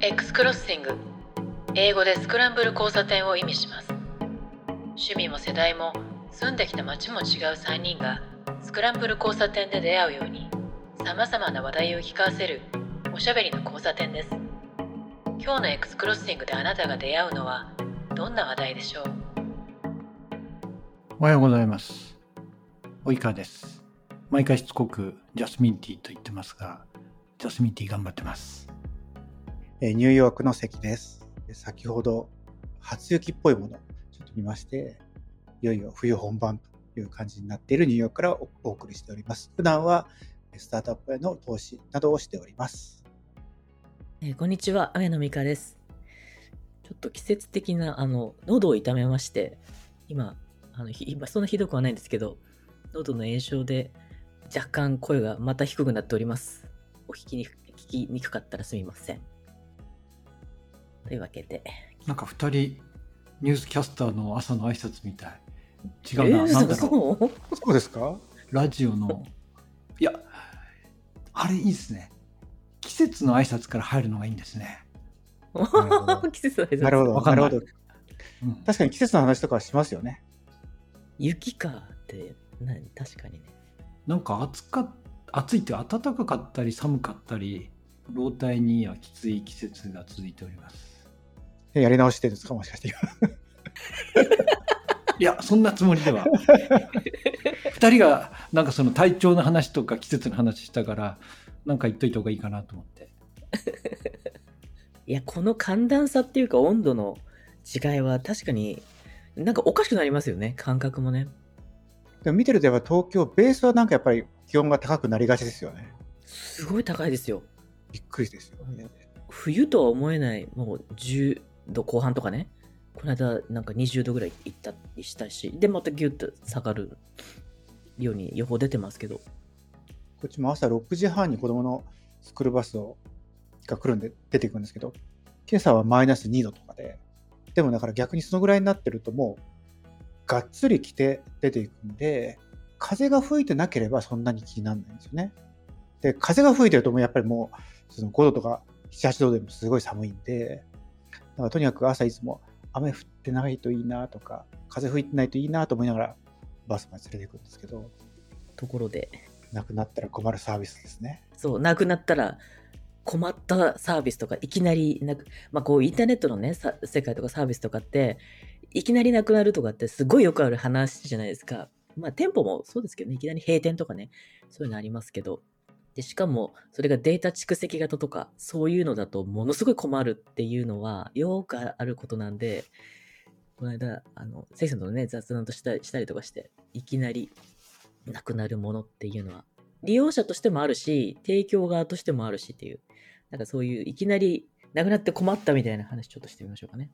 X クロッシング英語でスクランブル交差点を意味します。趣味も世代も住んできた街も違う3人がスクランブル交差点で出会うようにさまざまな話題を聞かせるおしゃべりの交差点です。今日の X クロッシングであなたが出会うのはどんな話題でしょう？おはようございます。及川です。毎回しつこくジャスミンティーと言ってますがジャスミンティー頑張ってます。ニューヨークの席です。先ほど初雪っぽいものをちょっと見まして、いよいよ冬本番という感じになっているニューヨークからおお送りしております。普段はスタートアップへの投資などをしております。えーこんにちは、雨野美香です。ちょっと季節的な、あの、喉を痛めまして、今、あの、ひ今そんなひどくはないんですけど、喉の炎症で若干声がまた低くなっております。お聞きに、聞きにくかったらすみません。というわけで、なんか二人ニュースキャスターの朝の挨拶みたい。違うな、えーなんだろう。そうそうですか？ラジオの。いやあれいいですね。季節の挨拶から入るのがいいんですね、季節の挨拶。なるほど、なるほど。うん、確かに季節の話とかはしますよね。雪かって、何？確かにね。なんか暑か暑いって暖かかったり寒かったり老体にはきつい季節が続いておりますやり直してるんですかもしかして。いやそんなつもりでは 二人がなんかその体調の話とか季節の話したからなんか言っといた方がいいかなと思って いや、この寒暖差っていうか温度の違いは確かになんかおかしくなりますよね、感覚もね。でも見てるとやっぱ東京、ベースはなんかやっぱり気温が高くなりがちですよね。すごい高いですよ。びっくりですよね。冬とは思えない、もう10度後半とかね。この間なんか20度ぐらいいったりしたし、で、またギュッと下がるように予報出てますけど。こっちも朝6時半に子供のスクールバスをが来るんで出てくるんですけど、今朝はマイナス2度とかで、でもだから逆にそのぐらいになってるともう、がっつり着て出ていくんで、風が吹いてなければそんなに気にならないんですよね。で、風が吹いてるともうやっぱりもう、その5度とか7、8度でもすごい寒いんで、だからとにかく朝いつも雨降ってないといいなとか、風吹いてないといいなと思いながらバスまで連れて行くんですけど、ところで、なくなったら困るサービスですね。そう、なくなったら困ったサービスとか、いきなりなく、まあこう、インターネットのね、さ世界とかサービスとかって、いきなりなくなるとかってすごいよくある話じゃないですか。まあ店舗もそうですけどね、いきなり閉店とかね、そういうのありますけど。で、しかも、それがデータ蓄積型とか、そういうのだとものすごい困るっていうのは、よくあることなんで、この間、あの、セイさんとね、雑談としたしたりとかして、いきなりなくなるものっていうのは、利用者としてもあるし、提供側としてもあるしっていう、なんかそういういきなりなくなって困ったみたいな話ちょっとしてみましょうかね。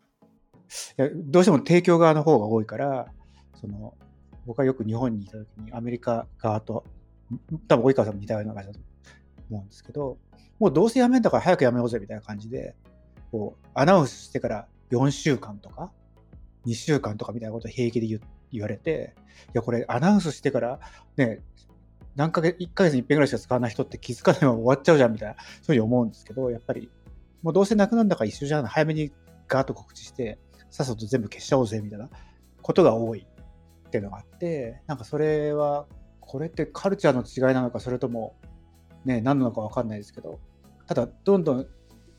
いやどうしても提供側の方が多いから、その僕はよく日本にいた時にアメリカ側と、多分及川さんも似たような感じだと思うんですけど、もうどうせやめんだから早くやめようぜみたいな感じで、こうアナウンスしてから4週間とか、2週間とかみたいなことを平気で言言われて、いや、これアナウンスしてからね、何ヶ月、1ヶ月に1遍ぐらいしか使わない人って気づかないまま終わっちゃうじゃんみたいな、そういうふうに思うんですけど、やっぱり、もうどうせなくなるんだから一緒じゃん、早めにガーッと告知して、さっさと全部消しちゃおうぜみたいなことが多いっていうのがあって、なんかそれは、これってカルチャーの違いなのか、それとも、ね、何なのか分かんないですけど、ただ、どんどん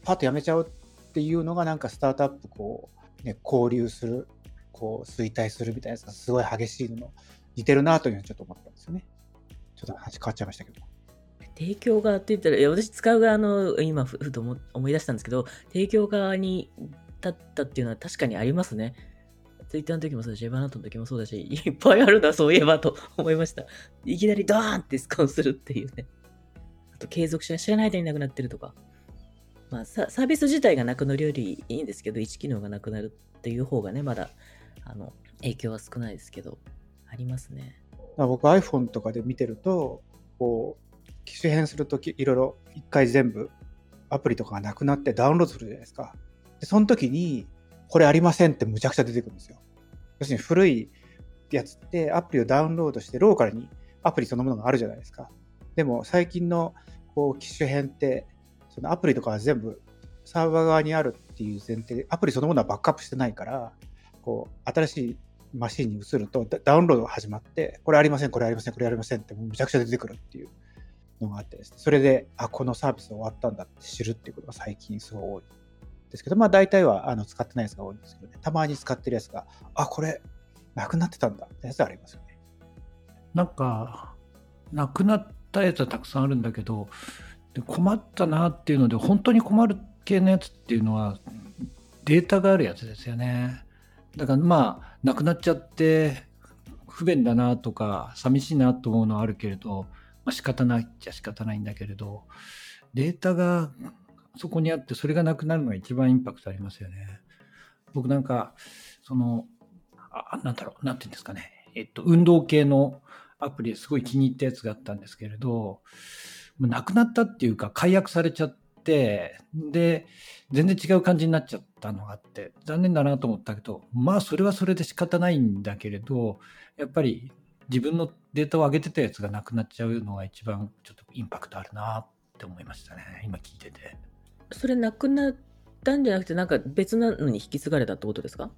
パッとやめちゃうっていうのが、なんかスタートアップ、こう、ね、交流する、こう、衰退するみたいなやつがすごい激しいの、似てるなというのをちょっと思ったんですよね。ちょっと話変わっちゃいましたけど。提供側って言ったら、いや私使う側の、今ふふと思い出したんですけど、提供側に立ったっていうのは確かにありますね。ツイッターの時もそうだし、エヴァナートの時もそうだし、いっぱいあるな、そういえばと思いました。いきなりドーンってスカンするっていうね。と、継続しない、知らない間になくなってるとか。まあサ、ービス自体がなくなるよりいいんですけど、1機能がなくなるっていう方がね、まだ、あの、影響は少ないですけど、ありますね。僕 iPhone とかで見てると、こう、機種変するとき、いろいろ一回全部アプリとかがなくなってダウンロードするじゃないですか。で、その時に、これありませんってむちゃくちゃ出てくるんですよ。要するに古いやつってアプリをダウンロードしてローカルにアプリそのものがあるじゃないですか。でも最近のこう機種変って、そのアプリとかは全部サーバー側にあるっていう前提で、アプリそのものはバックアップしてないから、こう、新しいマシンに移るとダウンロードが始まって、これありません、これありません、これありませんって、もうめちゃくちゃ出てくるっていうのがあってですね、それで、あ、このサービス終わったんだって知るっていうことが最近すごい多い。ですけど、まあ大体はあの使ってないやつが多いんですけどね、たまに使ってるやつが、あ、これ、なくなってたんだってやつありますよね。なんか、なくなったやつはたくさんあるんだけど、で困ったなっていうので、本当に困る系のやつっていうのは、データがあるやつですよね。だからまあ、なくなっちゃって、不便だなとか、寂しいなと思うのはあるけれど、まあ仕方ないっちゃ仕方ないんだけれど、データがそこにあって、それがなくなるのが一番インパクトありますよね。僕なんか、その、あなんだろう、なんていうんですかね、えっと、運動系のアプリですごい気に入ったやつがあったんですけれど、もうなくなったっていうか、解約されちゃって、で、全然違う感じになっちゃったのがあって、残念だなと思ったけど、まあ、それはそれで仕方ないんだけれど、やっぱり自分のデータを上げてたやつがなくなっちゃうのが一番ちょっとインパクトあるなって思いましたね、今聞いてて。それなくなったんじゃなくて、なんか別なのに引き継がれたってことですか？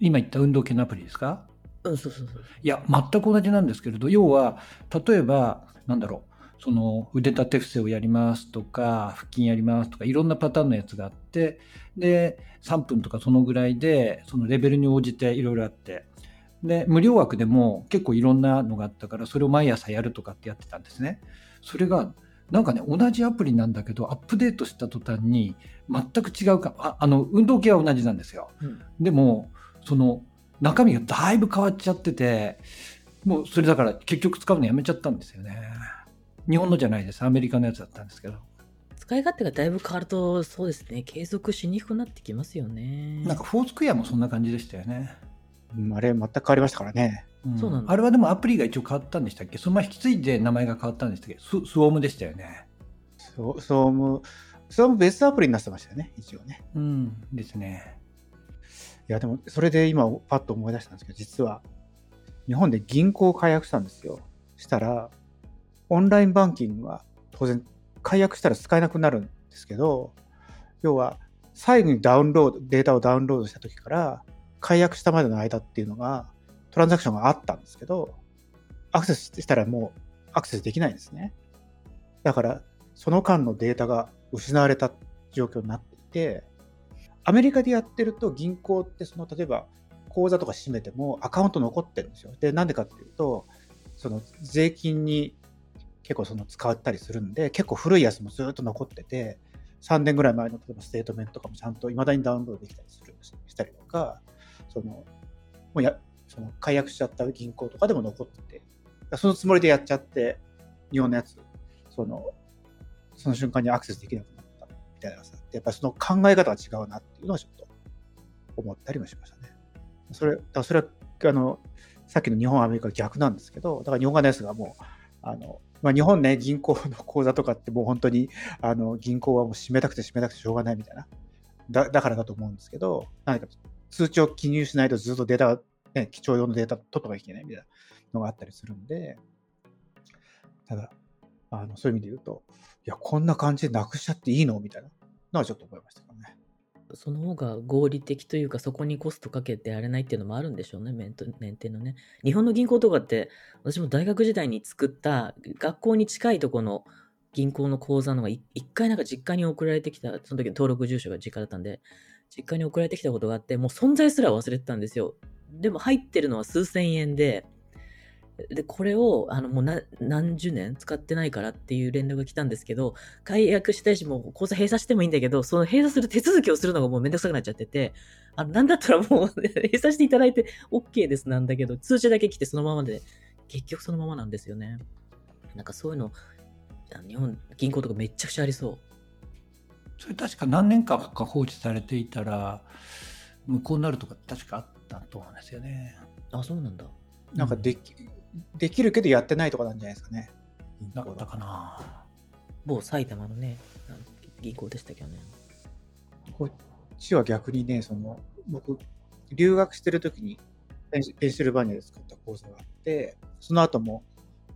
今言った運動系のアプリですか？うん、そうそうそう。いや、全く同じなんですけれど、要は、例えば、なんだろう、その腕立て伏せをやりますとか、腹筋やりますとか、いろんなパターンのやつがあって、で、3分とかそのぐらいで、そのレベルに応じていろいろあって、で、無料枠でも結構いろんなのがあったから、それを毎朝やるとかってやってたんですね。それが、なんかね、同じアプリなんだけど、アップデートした途端に、全く違うか、ああの、運動系は同じなんですよ。うんでも、その中身がだいぶ変わっちゃってて、もうそれだから結局使うのやめちゃったんですよね。日本のじゃないです。アメリカのやつだったんですけど。使い勝手がだいぶ変わると、そうですね、継続しにくくなってきますよね。なんかフォースクエアもそんな感じでしたよね。うんあれ、全く変わりましたからね。んそうなあれはでもアプリが一応変わったんでしたっけそのまま引き継いで名前が変わったんでしたっけススウォームでしたよね。そう、総務、総務別アプリになってましたよね、一応ね。うん。ですね。や、でも、それで今、パッと思い出したんですけど、実は、日本で銀行を解約したんですよ。したら、オンラインバンキングは当然、解約したら使えなくなるんですけど、要は、最後にダウンロード、データをダウンロードした時から、解約したまでの間っていうのが、トランザクションがあったんですけど、アクセスしたらもうアクセスできないんですね。だから、その間のデータが失われた状況になっていて、アメリカでやってると銀行ってその例えば口座とか閉めてもアカウント残ってるんですよ。で、なんでかっていうと、その税金に結構その使ったりするんで、結構古いやつもずっと残ってて、3年ぐらい前の例えばステートメントとかもちゃんと未だにダウンロードできたりするしたりとか、その、もうや、その解約しちゃった銀行とかでも残ってて、そのつもりでやっちゃって、日本のやつ、その、その瞬間にアクセスできなくなったいなさ、やっぱりその考え方が違うなっていうのはちょっと思ったりもしましたね。それ、だそれは、あの、さっきの日本、アメリカ逆なんですけど、だから日本側のやつがもう、あの、まあ、日本ね、銀行の口座とかってもう本当に、あの、銀行はもう閉めたくて閉めたくてしょうがないみたいな。だだからだと思うんですけど、何か通知を記入しないとずっとデータ、ね、貴重用のデータ取っとかいけないみたいなのがあったりするんで、ただ、あのそういう意味で言うと、や、こんな感じでなくしちゃっていいの？みたいなのはちょっと思いましたけどね。その方が合理的というか、そこにコストかけてやれないっていうのもあるんでしょうね、メントメンテのね。日本の銀行とかって、私も大学時代に作った学校に近いとこの銀行の口座のが一回なんか実家に送られてきた、その時の登録住所が実家だったんで、実家に送られてきたことがあって、もう存在すら忘れてたんですよ。でも入ってるのは数千円で、で、これを、あの、もうな何十年使ってないからっていう連絡が来たんですけど、解約したいし、もう口座閉鎖してもいいんだけど、その閉鎖する手続きをするのがもうめんどくさくなっちゃってて、あの、なんだったらもう閉鎖していただいて OK ですなんだけど、通知だけ来てそのままで、結局そのままなんですよね。なんかそういうの、あ日本、銀行とかめっちゃくちゃありそう。それ確か何年間か放置されていたら、無効になるとか確かあったと思うんですよね。あ、そうなんだ。なんかでき、できるけどやってないとかなんじゃないですかね。なかったかな。某埼玉のね、銀行でしたけどね。こっちは逆にね、その、僕、留学してる時にペンシペンシルバニアで作った講座があって、その後も、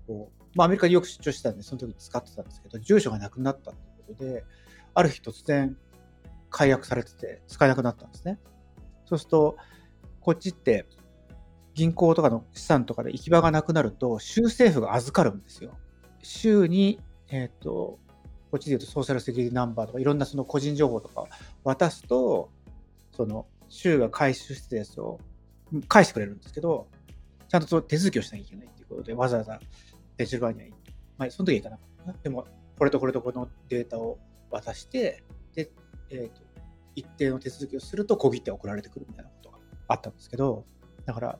こう、まあアメリカによく出張してたんで、その時使ってたんですけど、住所がなくなったってことで、ある日突然、解約されてて使えなくなったんですね。そうすると、こっちって銀行とかの資産とかで行き場がなくなると、州政府が預かるんですよ。州に、えっ、と、こっちで言うとソーシャルセキュリティナンバーとかいろんなその個人情報とか渡すと、その州が回収してたやつを返してくれるんですけど、ちゃんとその手続きをしなきゃいけないっていうことで、わざわざデジタルバーには、まあ、その時はいかなかったな。でも、これとこれとこのデータを渡して、で、えっ、と、一定の手続きをすると小切手が送られてくるみたいなことがあったんですけど、だから、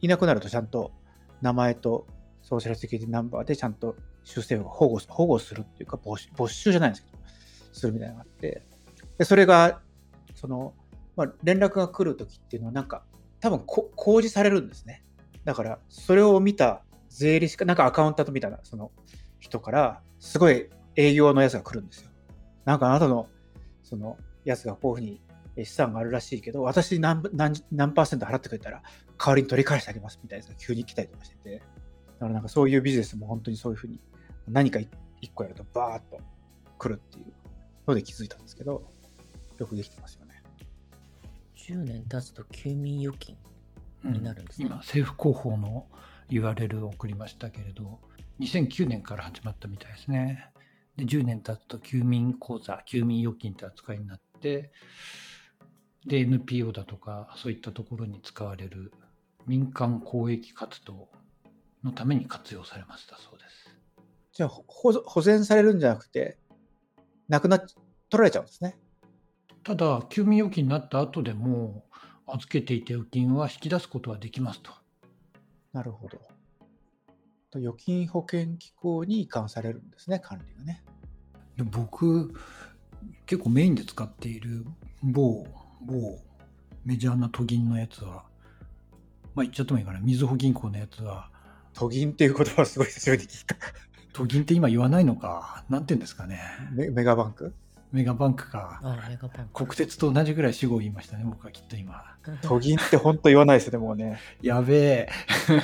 いなくなるとちゃんと名前とソーシャルセキュリティナンバーでちゃんと州政府が保護保護するっていうか没収、没収じゃないんですけど、するみたいなのがあって、でそれが、その、まあ、連絡が来るときっていうのはなんか、多分こ公示されるんですね。だから、それを見た税理士か、なんかアカウンタントみたいな、その人から、すごい営業のやつが来るんですよ。なんかあなたの、その、やつがこういうふうに資産があるらしいけど、私何何何パーセント払ってくれたら、代わりに取り返してあげますみたいな急に来たりとかしてて、だからなんかそういうビジネスも本当にそういうふうに、何か一一個やるとバーッと来るっていうので気づいたんですけど、よくできてますよね。10年経つと休眠預金になるんですね。今、政府広報の URL を送りましたけれど、2009年から始まったみたいですね。で10年経つと休眠口座、休眠預金って扱いになって、で、NPO だとか、そういったところに使われる民間公益活動のために活用されましたそうです。じゃあ、ほ保保全されるんじゃなくて、なくなっ、取られちゃうんですね。ただ、休眠預金になった後でも、預けていた預金は引き出すことはできますと。なるほど。と預金保険機構に移管されるんですね、管理がね。で僕結構メインで使っている某某メジャーな都銀のやつはまあ言っちゃってもいいかな。みずほ銀行のやつは。都銀っていう言葉はすごい久しぶりに聞いた。都銀って今言わないのか？なんて言うんですかね。メメガバンク？メガバンクか。あメガバンク。国鉄と同じぐらい死後言いましたね僕はきっと今。都銀って本当言わないですよね、もうね。やべえ。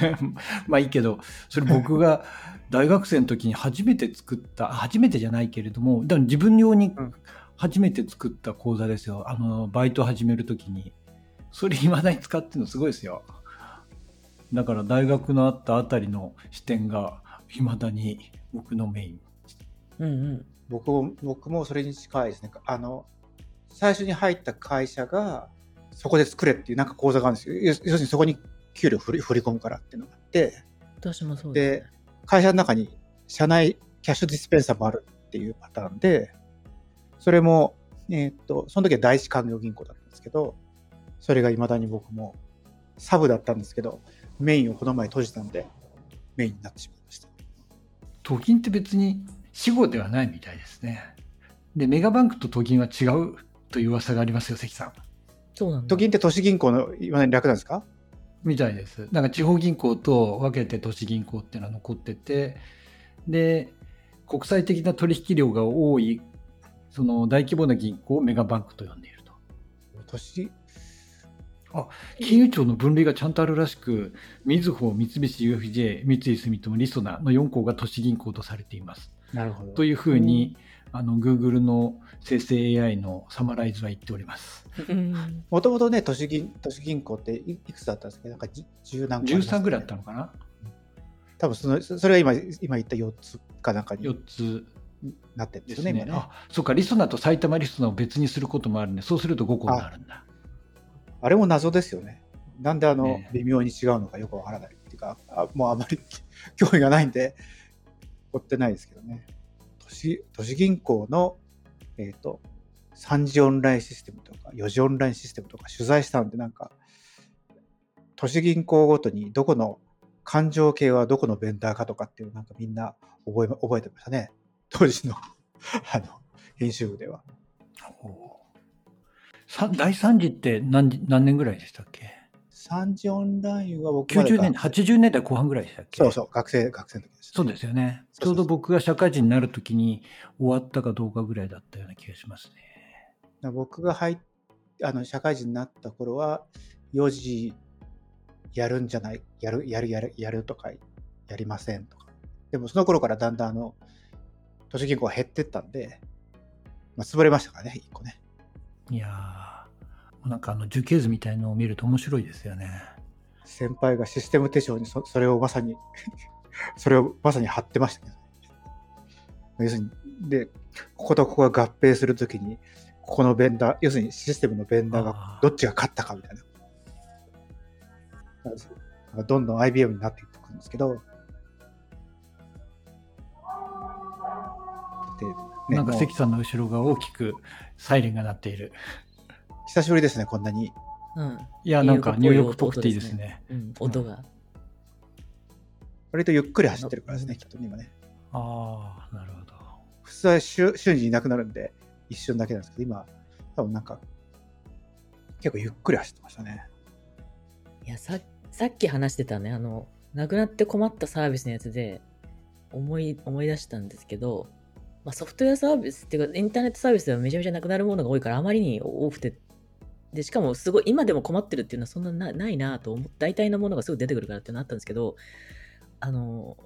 まあいいけどそれ僕が大学生の時に初めて作った初めてじゃないけれどもでも自分用にうん。初めて作った講座ですよ。あのバイト始める時に。それ未だに使ってるのすごいですよだから大学のあったあたりの視点が未だに僕のメインうんうん。僕も僕もそれに近いですね。あの、最初に入った会社が、そこで作れっていうなんか講座があるんですよ。要要するにそこに給料振り振り込むからっていうのがあって、私もそうです、ね。会社の中に社内キャッシュディスペンサーもあるっていうパターンで、それも、えーっと、その時は第一勧業銀行だったんですけど、それが未だに僕もサブだったんですけど、メインをこの前閉じたんで、メインになってしまいました。都銀って別に死後ではないみたいですねでメガバンクと都銀は違うという噂がありますよ関さんそうなんだ。都銀って都市銀行の今に略なんですか？みたいです。なんか地方銀行と分けて都市銀行っていうのは残ってて、で、国際的な取引量が多い、その大規模な銀行をメガバンクと呼んでいると。都市、金融庁の分類がちゃんとあるらしく、みずほ、三菱 UFJ、三井住友、りそなの4行が都市銀行とされています。なるほど。というふうに、あの、Google の生成 AI のサマライズは言っております。うんもともとね、都市銀都市銀行っていいくつだったんですけど、なんかじ10何個ね13ぐらいあったのかな？多分その、それが今、今言った4つかなんかに ?4 つなってるんでですすね。よね、今ね。あ、そうか、リソナと埼玉リソナを別にすることもあるんで、そうすると5個になるんだ。あれも謎ですよね。なんであの、ね微妙に違うのかよくわからないっていうか、あもうあまり 興味がないんで、追ってないですけどね。都市都市銀行の、えっ、と、3次オンラインシステムとか、4次オンラインシステムとか取材したんで、なんか、都市銀行ごとにどこの勘定系はどこのベンダーかとかっていうなんかみんな覚え覚えてましたね。当時のあの編集部では。第3次って何時何年ぐらいでしたっけ？3次オンラインは僕まだ ?90 年、80年代後半ぐらいでしたっけ？そうそう、学生、学生の時です、そうですよね。ちょうど僕が社会人になるときに終わったかどうかぐらいだったような気がしますね。僕が入っあの社会人になった頃は、4時やるんじゃない、やる、やる、やる、やるとか、やりませんとか。でもその頃からだんだんあの、都市銀行が減ってったんで、まあ、潰れましたからね、1個ね。いやーなんかあの樹形図みたいのを見ると面白いですよね。先輩がシステム手帳にそそれをまさに それをまさに貼ってましたけど、ね、要するにでこことここが合併するときにここのベンダー要するにシステムのベンダーがどっちが勝ったかみたいな。どんどん IBM になっていくんですけど。で、ね、なんか関さんの後ろが大きくサイレンが鳴っている。久しぶりですねこんなにうん。いや、なんかニューヨークっぽくていい音ですね。うん、音が。割とゆっくり走ってるからですねきっと今ねああ、なるほど。普通は瞬瞬時いなくなるんで、一瞬だけなんですけど、今、多分なんか、結構ゆっくり走ってましたね。いや、さ、さっき話してたね、あの、なくなって困ったサービスのやつで、思い、思い出したんですけど、まあ、ソフトウェアサービスっていうか、インターネットサービスではめちゃめちゃなくなるものが多いから、あまりに多くて、で、しかもすごい、今でも困ってるっていうのはそんななないなと思って、大体のものがすぐ出てくるからっていうのあったんですけど、あの、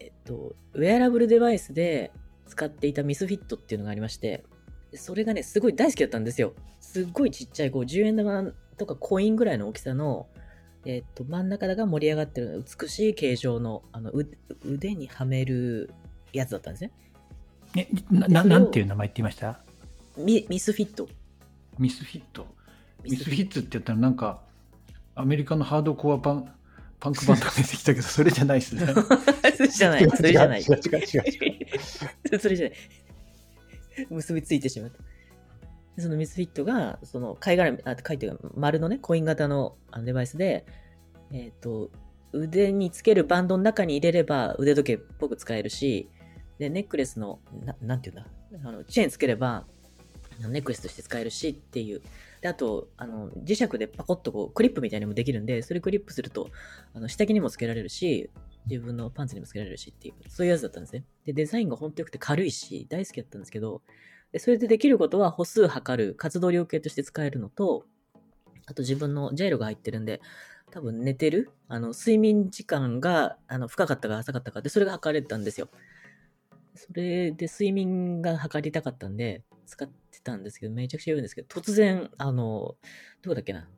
えっと、ウェアラブルデバイスで使っていたミスフィットっていうのがありまして、それがね、すごい大好きだったんですよ。すっごいちっちゃい、こう、10円玉とかコインぐらいの大きさの、えっと、真ん中が盛り上がってる美しい形状の、あの、腕にはめるやつだったんですね。え、な、ななんていう名前って言いました？ミミスフィット。ミスフィット。ミスフィッツって言ったらなんか、アメリカのハードコアパンパンクバンドが出てきたけど、それじゃないですね。それじゃない。それじゃない。違う違う違う。それじゃない。結びついてしまった。でそのミスフィットが、その貝殻、あ、貝っていうか、丸のね、コイン型のあのデバイスで、えっ、と、腕につけるバンドの中に入れれば腕時計っぽく使えるし、で、ネックレスの、ななんていうんだ、あの、チェーンつければ、ネックレスとして使えるしっていう。で、あと、あの、磁石でパコッとこう、クリップみたいにもできるんで、それクリップすると、あの、下着にもつけられるし、自分のパンツにもつけられるしっていう、そういうやつだったんですね。で、デザインが本当良くて軽いし、大好きだったんですけど、でそれでできることは歩数測る、活動量計として使えるのと、あと自分のジャイロが入ってるんで、多分寝てる、あの、睡眠時間が、あの、深かったか浅かったかで、それが測れたんですよ。それで睡眠が測りたかったんで、使ってたんですけど、めちゃくちゃ言うんですけど、突然、あの、どこだっけな、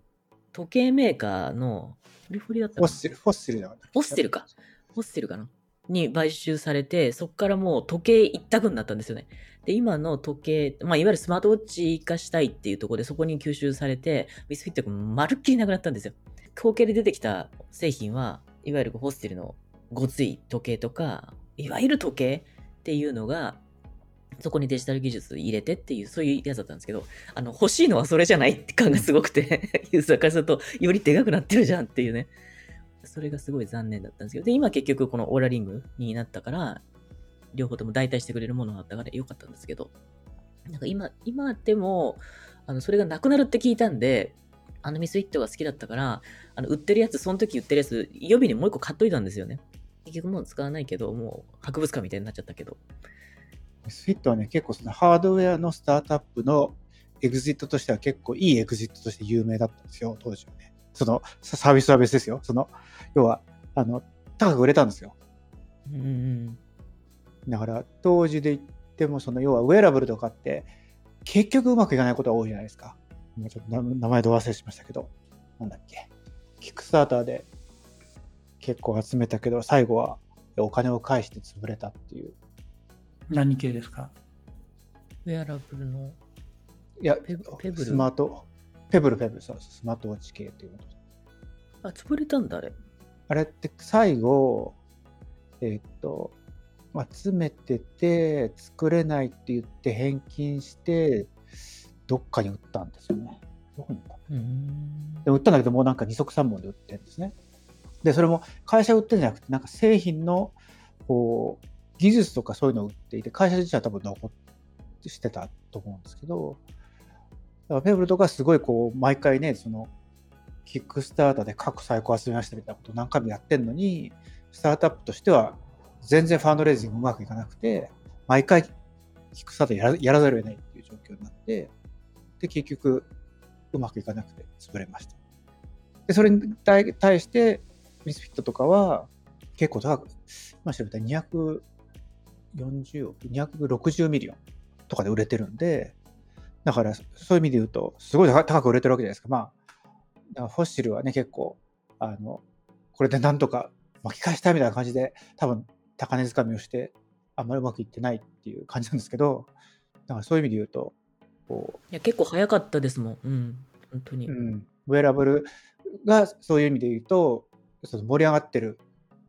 時計メーカーの、フリフリだったフォッシル、フォッシルじゃなかった。ホステルか。ホステルかなに買収されて、そこからもう時計一択になったんですよね。で、今の時計、まあ、いわゆるスマートウォッチ化したいっていうところで、そこに吸収されて、ミスフィットがまるっきりなくなったんですよ。統計で出てきた製品は、いわゆるホステルのごつい時計とか、いわゆる時計っていうのが、そこにデジタル技術入れてっていう、そういうやつだったんですけど、あの、欲しいのはそれじゃないって感がすごくて、ユーザーからすると、よりでかくなってるじゃんっていうね。それがすごい残念だったんですけど、で、今結局このオーラリングになったから、両方とも代替してくれるものがあったからよかったんですけど、なんか今、今でも、あの、それがなくなるって聞いたんで、あのミスフィットが好きだったから、あの、売ってるやつ、その時売ってるやつ、予備にもう一個買っといたんですよね。結局もう使わないけど、もう博物館みたいになっちゃったけど。ミスフィットはね、結構そのハードウェアのスタートアップのエグジットとしては結構いいエグジットとして有名だったんですよ、当時はね。そのササービスは別ですよ。その、要は、あの、高く売れたんですよ。うんうんだから、当時で言っても、その、要はウェアラブルとかって、結局うまくいかないことが多いじゃないですか。今ちょっと名名前ど忘れしましたけど、なんだっけ。キックスターターで結構集めたけど、最後はお金を返して潰れたっていう。何系ですか？ウェアラブルの、いや、ペペブル？スマート、ペブルペブル、そうですスマートウォッチ系っていうこと。あ、潰れたんだ、あれ。あれって最後、えーっと、集めてて、作れないって言って返金して、どっかに売ったんですよね。どこに売。で売ったんだけど、もうなんか二足三本で売ってるんですね。で、それも会社売ってるんじゃなくて、なんか製品の、こう、技術とかそういうのを売っていて、会社自体は多分残ってしてたと思うんですけど、だからペブルとかすごいこう、毎回ね、その、キックスターターで過去最高集めましたみたいなことを何回もやってんのに、スタートアップとしては全然ファンドレイジングうまくいかなくて、毎回キックスターターやらやらざるを得ないっていう状況になって、で、結局、うまくいかなくて潰れました。で、それに対して、ミスフィットとかは結構高く、今調べたら240億、260 million とかで売れてるんで、だからそういう意味で言うと、すごい高く売れてるわけじゃないですか。まあ、だから Fossil はね、結構、あの、これでなんとか巻き返したいみたいな感じで、多分高値掴みをして、あんまりうまくいってないっていう感じなんですけど、だからそういう意味で言うと、こいや、結構早かったですもん。うん。本当に。う、うん、ウェアラブルがそういう意味で言うと、その盛り上がってる、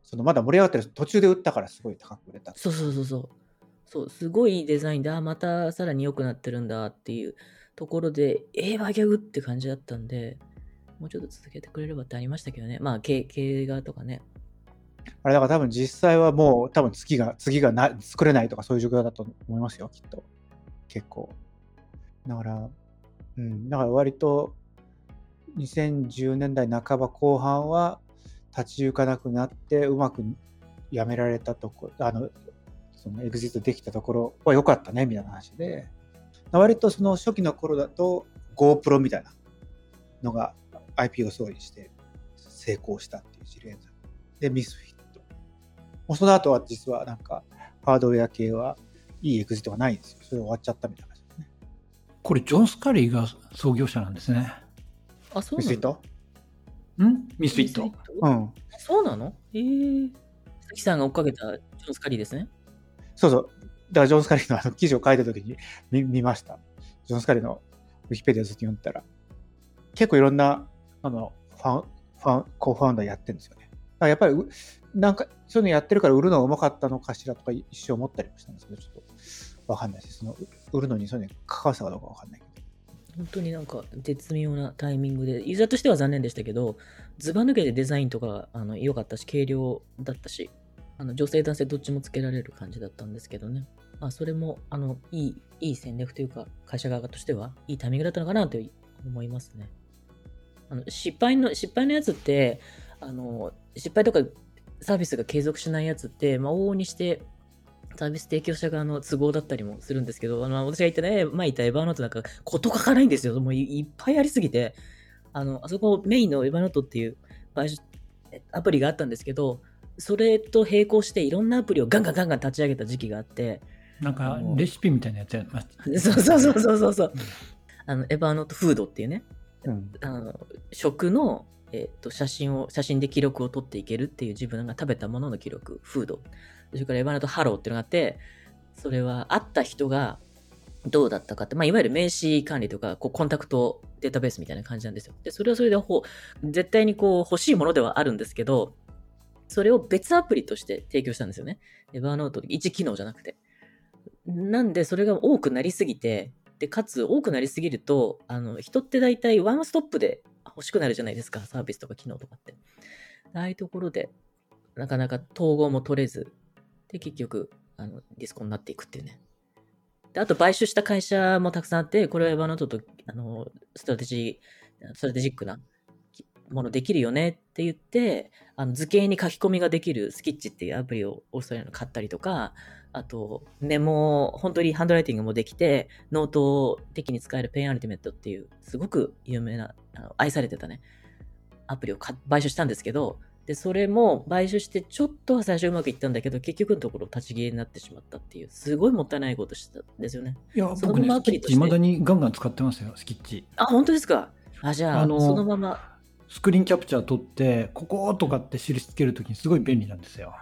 そのまだ盛り上がってる途中で売ったからすごい高く売れた。そうそうそうそう。そう、すごいデザインで、あ、またさらに良くなってるんだっていうところで、えー、バギャグって感じだったんで、もうちょっと続けてくれればってありましたけどね。まあ、経経営側とかね。あれだから多分実際はもう多分次が、次がな作れないとかそういう状況だと思いますよ、きっと。結構。だから、うん、だから割と2010年代半ば後半は立ち行かなくなってうまくやめられたところ、あの、そのエグジットできたところは良かったね、みたいな話で、割とその初期の頃だと GoPro みたいなのが IP を装理して成功したっていう事例で、ミスフィット。もうその後は実はなんかハードウェア系はいいエグジットがないんですよ。それで終わっちゃったみたいな感じですね。これ、ジョン・スカリーが創業者なんですね。あ、そうミスフィッなのト？ん？ミスフィット。うん。そうなの？ええー。さきさんが追っかけたジョン・スカリーですね。そうそう。だからジョン・スカリーのあの記事を書いたときに見見ました。ジョン・スカリーのウィキペディアずっと読んでたら、結構いろんなあのファン、ファン、コーファウンダーやってるんですよね。だからやっぱりう、なんか、そういうのやってるから売るのがうまかったのかしらとか一生思ったりもしたんですけど、ちょっとわかんないです。そのう売るのにそういうのに関わったかどうかわかんないけど。本当になんか絶妙なタイミングで、ユーザーとしては残念でしたけど、ずば抜けてデザインとかあの良かったし、軽量だったし、あの女性男性どっちもつけられる感じだったんですけどね。まあ、それも、あの、いい、いい戦略というか、会社側としては、いいタイミングだったのかなと思いますね。あの、失敗の、失敗のやつって、あの、失敗とかサービスが継続しないやつって、まあ、往々にして、サービス提供者側の都合だったりもするんですけど、あの、私が言ったね、前言ったエヴァーノートなんか、こと書かないんですよ。もういいっぱいありすぎて、あの、あそこメインのエヴァーノートっていうアプリがあったんですけど、それと並行していろんなアプリをガンガンガンガン立ち上げた時期があって、なんか、レシピみたいなやつやりました。そうそうそうそうそうそう。あの、 Evernote Food っていうね、うん。あの、食の、えっと写真を、写真で記録を取っていけるっていう自分が食べたものの記録、フード。それから Evernote Hello っていうのがあって、それは会った人がどうだったかって、まあ、いわゆる名刺管理とか、こう、コンタクトデータベースみたいな感じなんですよ。で、それはそれでほ、絶対にこう、欲しいものではあるんですけど、それを別アプリとして提供したんですよね。 Evernote 1機能じゃなくて。なんで、それが多くなりすぎて、で、かつ多くなりすぎると、あの、人って大体ワンストップで欲しくなるじゃないですか、サービスとか機能とかって。ああいうところで、なかなか統合も取れず、で、結局、あの、ディスコンになっていくっていうね。で、あと買収した会社もたくさんあって、これは Evernote と、あの、 strategy、strategic なものできるよねって言って、あの図形に書き込みができる Skitch っていうアプリをオーストラリアの買ったりとか、あと、メモ、本当に handwriting もできて、ノート的に使える Penultimate っていう、すごく有名な、あの愛されてたね、アプリを買買収したんですけど、で、それも買収してちょっとは最初うまくいったんだけど、結局のところ立ち消えになってしまったっていう、すごいもったいないことしてたんですよね。いや、そのままアプリとしていまだにガンガン使ってますよ、 Skitch。あ、本当ですか？あ、じゃあ、あのそのまま、スクリーンキャプチャー取って、こことかって印つけるときにすごい便利なんですよ。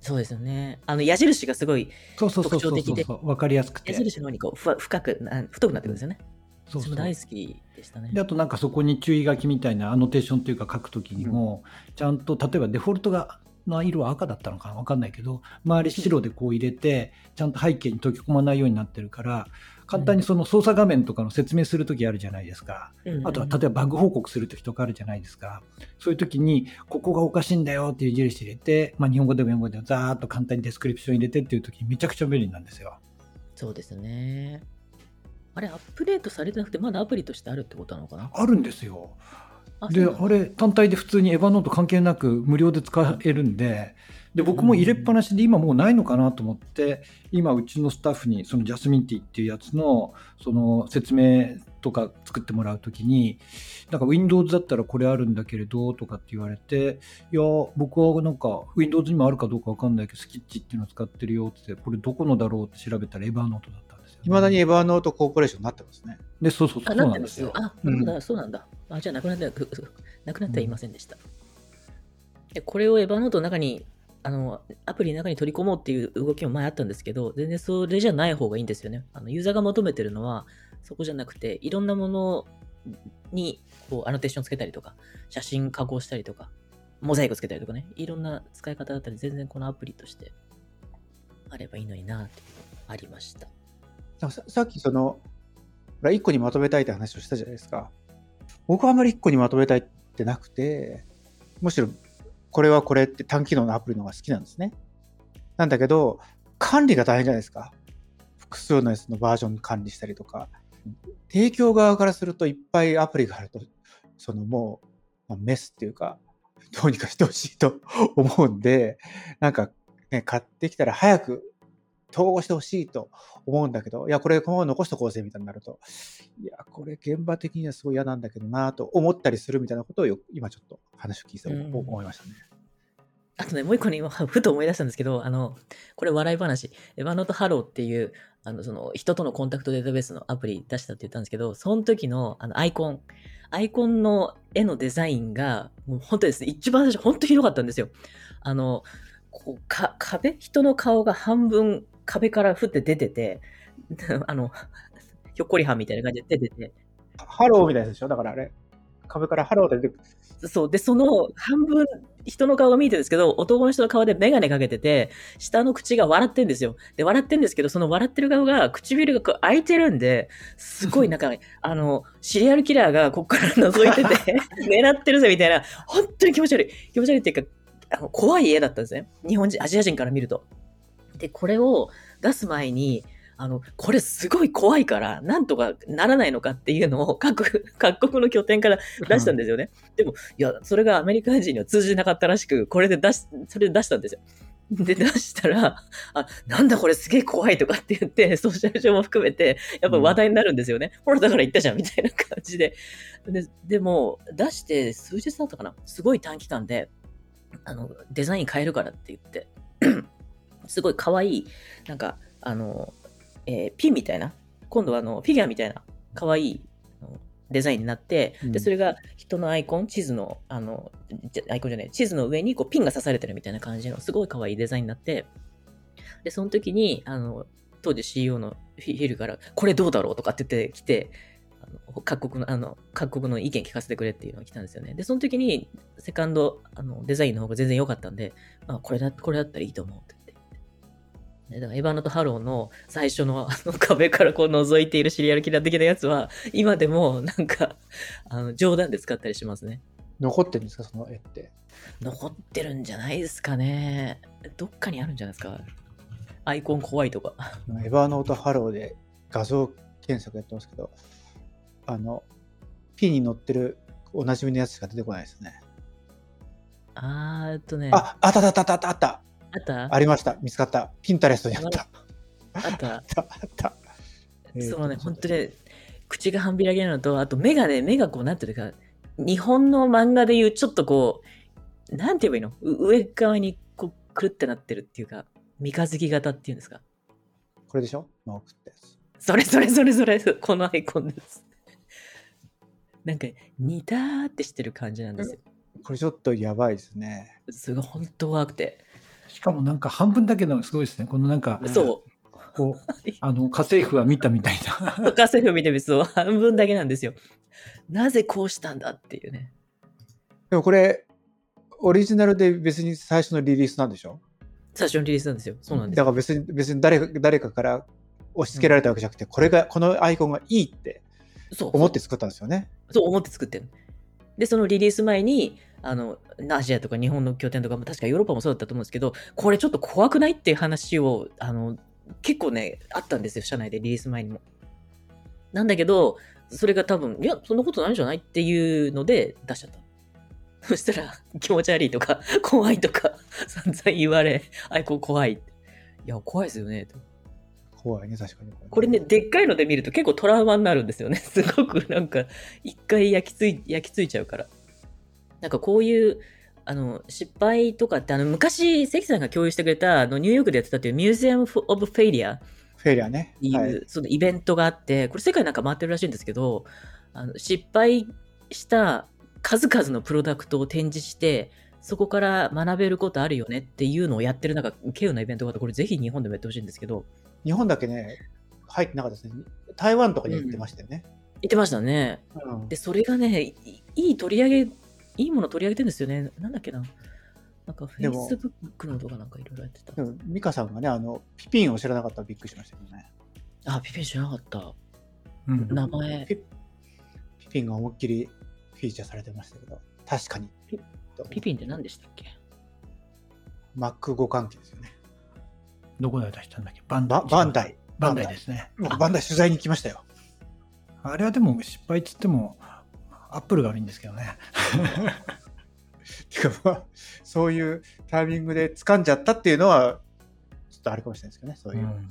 そうですよね。あの、矢印がすごい、特徴的で。わかりやすくて矢。印の方にこう、ふわ深く、な太くなってくるんですよね。そうそう大好きでしたねで。あとなんかそこに注意書きみたいなアノテーションというか書くときにも、ちゃんと例えばデフォルトがの色は赤だったのかなわかんないけど周り白でこう入れてちゃんと背景に溶け込まないようになってるから簡単にその操作画面とかの説明するときあるじゃないですか。あとは例えばバグ報告するときとかあるじゃないですか。そういうときに、ここがおかしいんだよっていう印入れて、まあ日本語でも英語でもざーっと簡単に description入れてっていうときにめちゃくちゃ便利なんですよ。そうですね。あれ、アップデートされてなくて、まだアプリとしてあるってことなのかな？あるんですよ。あで、あれ単体で普通に Evernote 関係なく無料で使えるんで、で、僕も入れっぱなしで今もうないのかなと思って、今うちのスタッフにそのジャスミンティーっていうやつのその説明とか作ってもらうときに、なんか Windows だったらこれあるんだけれどとかって言われて、いや、僕はなんか Windows にもあるかどうかわかんないけど、スキッチっていうのを使ってるよって言って、これどこのだろうって調べたらエヴァノートだっいまだにエバーノートコーポレーションになってますね。で、そうそうそう、あ、そうなっ。てますすあ、うんそうだ、そうなんだ。あ、じゃあなくなって、なくなってはいませんでした。でこれをエヴァノートの中に、あの、アプリの中に取り込もうっていう動きも前あったんですけど、全然それじゃない方がいいんですよね。あの、ユーザーが求めてるのは、そこじゃなくて、いろんなものに、こう、アノテーションつけたりとか、写真加工したりとか、モザイクつけたりとかね、いろんな使い方だったり、全然このアプリとしてあればいいのになってありました。ささっきその、一個にまとめたいって話をしたじゃないですか。僕はあまり一個にまとめたいってなくて、むしろこれはこれって単機能のアプリの方が好きなんですね。なんだけど、管理が大変じゃないですか。複数のやつのバージョン管理したりとか。提供側からするといっぱいアプリがあると、そのもう、まあメスっていうか、どうにかしてほしいと思うんで、なんかね、買ってきたら早く統合してほしいと思うんだけど、いや、これこのまま残しとこうぜみたいになると、いや、これ現場的にはすごい嫌なんだけどなと思ったりするみたいなことをよ今ちょっと話を聞いてうん思いましたね。あとね、もう一個ね、今、ふと思い出したんですけど、あの、これ笑い話、 Evernote Hello っていう、あの、その、人とのコンタクトデータベースのアプリ出したって言ったんですけど、その時の、あの、アイコン、アイコンの絵のデザインが、もう本当ですね、一番最初、本当ひどかったんですよ。あの、こう、か、壁？人の顔が半分壁から降って出てて、あの、ひょっこりはんみたいな感じで出てて、ハローみたいなやつでしょ？だからあれ、壁からハローって出てくる。そう。で、その半分、人の顔が見えてるんですけど、男の人の顔でメガネかけてて、下の口が笑ってんですよ。で、笑ってんですけど、その笑ってる顔が、唇が開いてるんで、すごいなんか、あの、シリアルキラーがこっから覗いてて、狙ってるぜみたいな、本当に気持ち悪い。気持ち悪いっていうか、あの怖い絵だったんですね。日本人、アジア人から見ると。で、これを出す前に、あの、これすごい怖いから、なんとかならないのかっていうのを 各、各国の拠点から出したんですよね。でも、いや、それがアメリカ人には通じなかったらしく、これで出し、それで出したんですよ。で、出したら、あ、なんだこれすげえ怖いとかって言って、ソーシャル上も含めて、やっぱ話題になるんですよね。ほら、だから言ったじゃん、みたいな感じで。で、でも、出して数日だったかな？すごい短期間で、あの、デザイン変えるからって言って、すごい可愛い、なんか、あの、えーピンみたいな、今度はあの、フィギュアみたいな、可愛いデザインになって、うんで、それが人のアイコン、地図の、あの、アイコンじゃない、地図の上にこうピンが刺されてるみたいな感じの、すごい可愛いデザインになって、で、その時に、あの、当時 CEO のフィルから、これどうだろうとかって言ってきて、各国の、あの、各国の意見聞かせてくれっていうのが来たんですよね。で、その時に、セカンド、あの、デザインの方が全然良かったんで、あ、これだ、これだったらいいと思うってEvernote Hello の最初の あの壁からこう覗いているシリアルキラー的なやつは、今でもなんか、あの、冗談で使ったりしますね。残ってるんですか、その絵って。残ってるんじゃないですかね。どっかにあるんじゃないですか？アイコン怖いとか。 Evernote Hello で画像検索やってますけど、あの、P に載ってるおなじみのやつしか出てこないですね。あーえっとね。あ、あったあったあったあったあった。あった？ありました。見つかった。ピンタレストにあった。あった？あった。あった。そのね、本当に、口が半開きなのと、あと目がね、目がこう、なんていうか、日本の漫画でいうちょっとこう、なんて言えばいいの？う上側にこう、くるってなってるっていうか、三日月型っていうんですか？これでしょ？今送ったやつ。それそれそれそれ、このアイコンです。なんか、似たーってしてる感じなんですよ。これちょっとやばいですね。すごい、本当怖くて。しかもなんか半分だけのすごいですね。このなんか、そう。こう、あの、家政婦は見たみたいな。家政婦見てみると 半分だけなんですよ。なぜこうしたんだっていうね。でもこれ、オリジナルで別に最初のリリースなんでしょ？最初のリリースなんですよ。そうなんですよ。だから別に、別に誰か誰かから押し付けられたわけじゃなくて、これが、このアイコンがいいってそう思って作ったんですよね。そう思って作ってる。で、そのリリース前に、あの、アジアとか日本の拠点とかも確かヨーロッパもそうだったと思うんですけど、これちょっと怖くないっていう話を、あの、結構ね、あったんですよ、社内でリリース前にも。なんだけど、それが多分、いや、そんなことないんじゃないっていうので出しちゃった。そしたら、気持ち悪いとか、怖いとか、散々言われ、アイコン怖い。いや、怖いですよね。怖いね、確かに。これね、でっかいので見ると結構トラウマになるんですよね。すごくなんか、一回焼きつい、焼きついちゃうから。なんかこういう、あの、失敗とかって、あの、昔、関さんが共有してくれた、あの、ニューヨークでやってたっていうミュージアム・オブ・フェイリア。フフェリアね。っていう、はい。そのイベントがあって、これ世界なんか回ってるらしいんですけど、あの失敗した数々のプロダクトを展示して、そこから学べることあるよねっていうのをやってるなんか、稀有なイベントがあって、これぜひ日本でもやってほしいんですけど、日本だけね、入ってなかったですね。台湾とかには行ってましたよね。言ってましたね。うんで、それがね、いいい取り上げ、いいもの取り上げてるんですよね。なんだっけな。なんか、でも Facebook のとかなんかいろいろやってたで。も美香さんがね、あの、ピピンを知らなかったらびっくりしましたけどね。あ、ピピン知らなかった。うん名前。ピピピンが思いっきりフィーチャーされてましたけど、確かに。ピピピンって何でしたっけ？Mac 互換機ですよね。どこで出したんだっけ？バンババンダイ。バンダイですね。僕バンダイ取材に行きましたよ。あれはでも失敗っつっても、アップルが悪いんですけどね。てかまあ、そういうタイミングで掴んじゃったっていうのは、ちょっとあれかもしれないですけどね、そういう。うん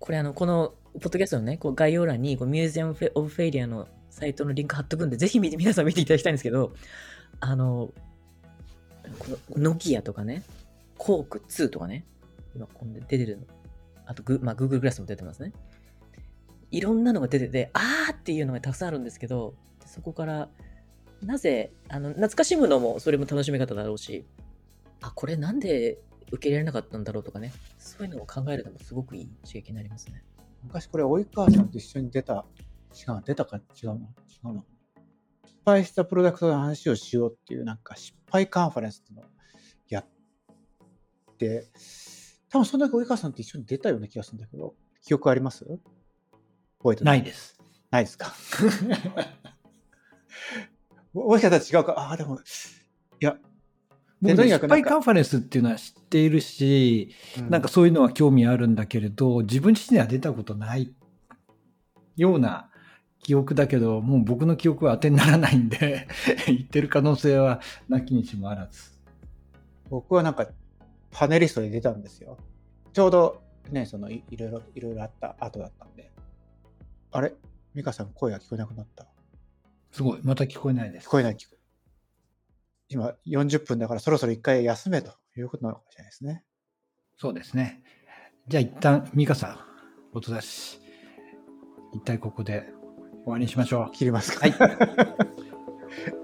これあの、この、ポッドキャストのね、こう概要欄に、こうミュージアム・オブ・フェイリアのサイトのリンク貼っとくんで、ぜひ皆さん見ていただきたいんですけど、あの、このノキアとかね、コーク2とかね、今こんで出てるの。あとグ、まあ、Google グラスも出てますね。いろんなのが出てて、あーっていうのがたくさんあるんですけど、そこから、なぜ、あの、懐かしむのも、それも楽しみ方だろうし、あ、これなんで受け入れられなかったんだろうとかね、そういうのを考えるのもすごくいい刺激になりますね。昔これ、及川さんと一緒に出た、違う、出たか違うな、違うな。失敗したプロダクトの話をしようっていう、なんか失敗カンファレンスっていうのをやって、多分そんだけ及川さんと一緒に出たような気がするんだけど、記憶あります？覚えてないです。ないですか？もしかしたら違うか。ああ、でも、いや、僕ね、とにかく失敗カンファレンスっていうのは知っているし、うなんかそういうのは興味あるんだけれど、自分自身では出たことないような記憶だけど、もう僕の記憶は当てにならないんで、言ってる可能性はなきにしもあらず。僕はなんかパネリストで出たんですよ。ちょうどね、そのいいろいろ、いろいろあった後だったんで。あれ？美香さん声が聞こえなくなった。すごい。また聞こえないです。聞こえない聞こえ今40分だからそろそろ一回休めということなのかもしれないですね。そうですね。じゃあ一旦、ミカさん、音出し、一体ここで終わりにしましょう。切りますか。はい。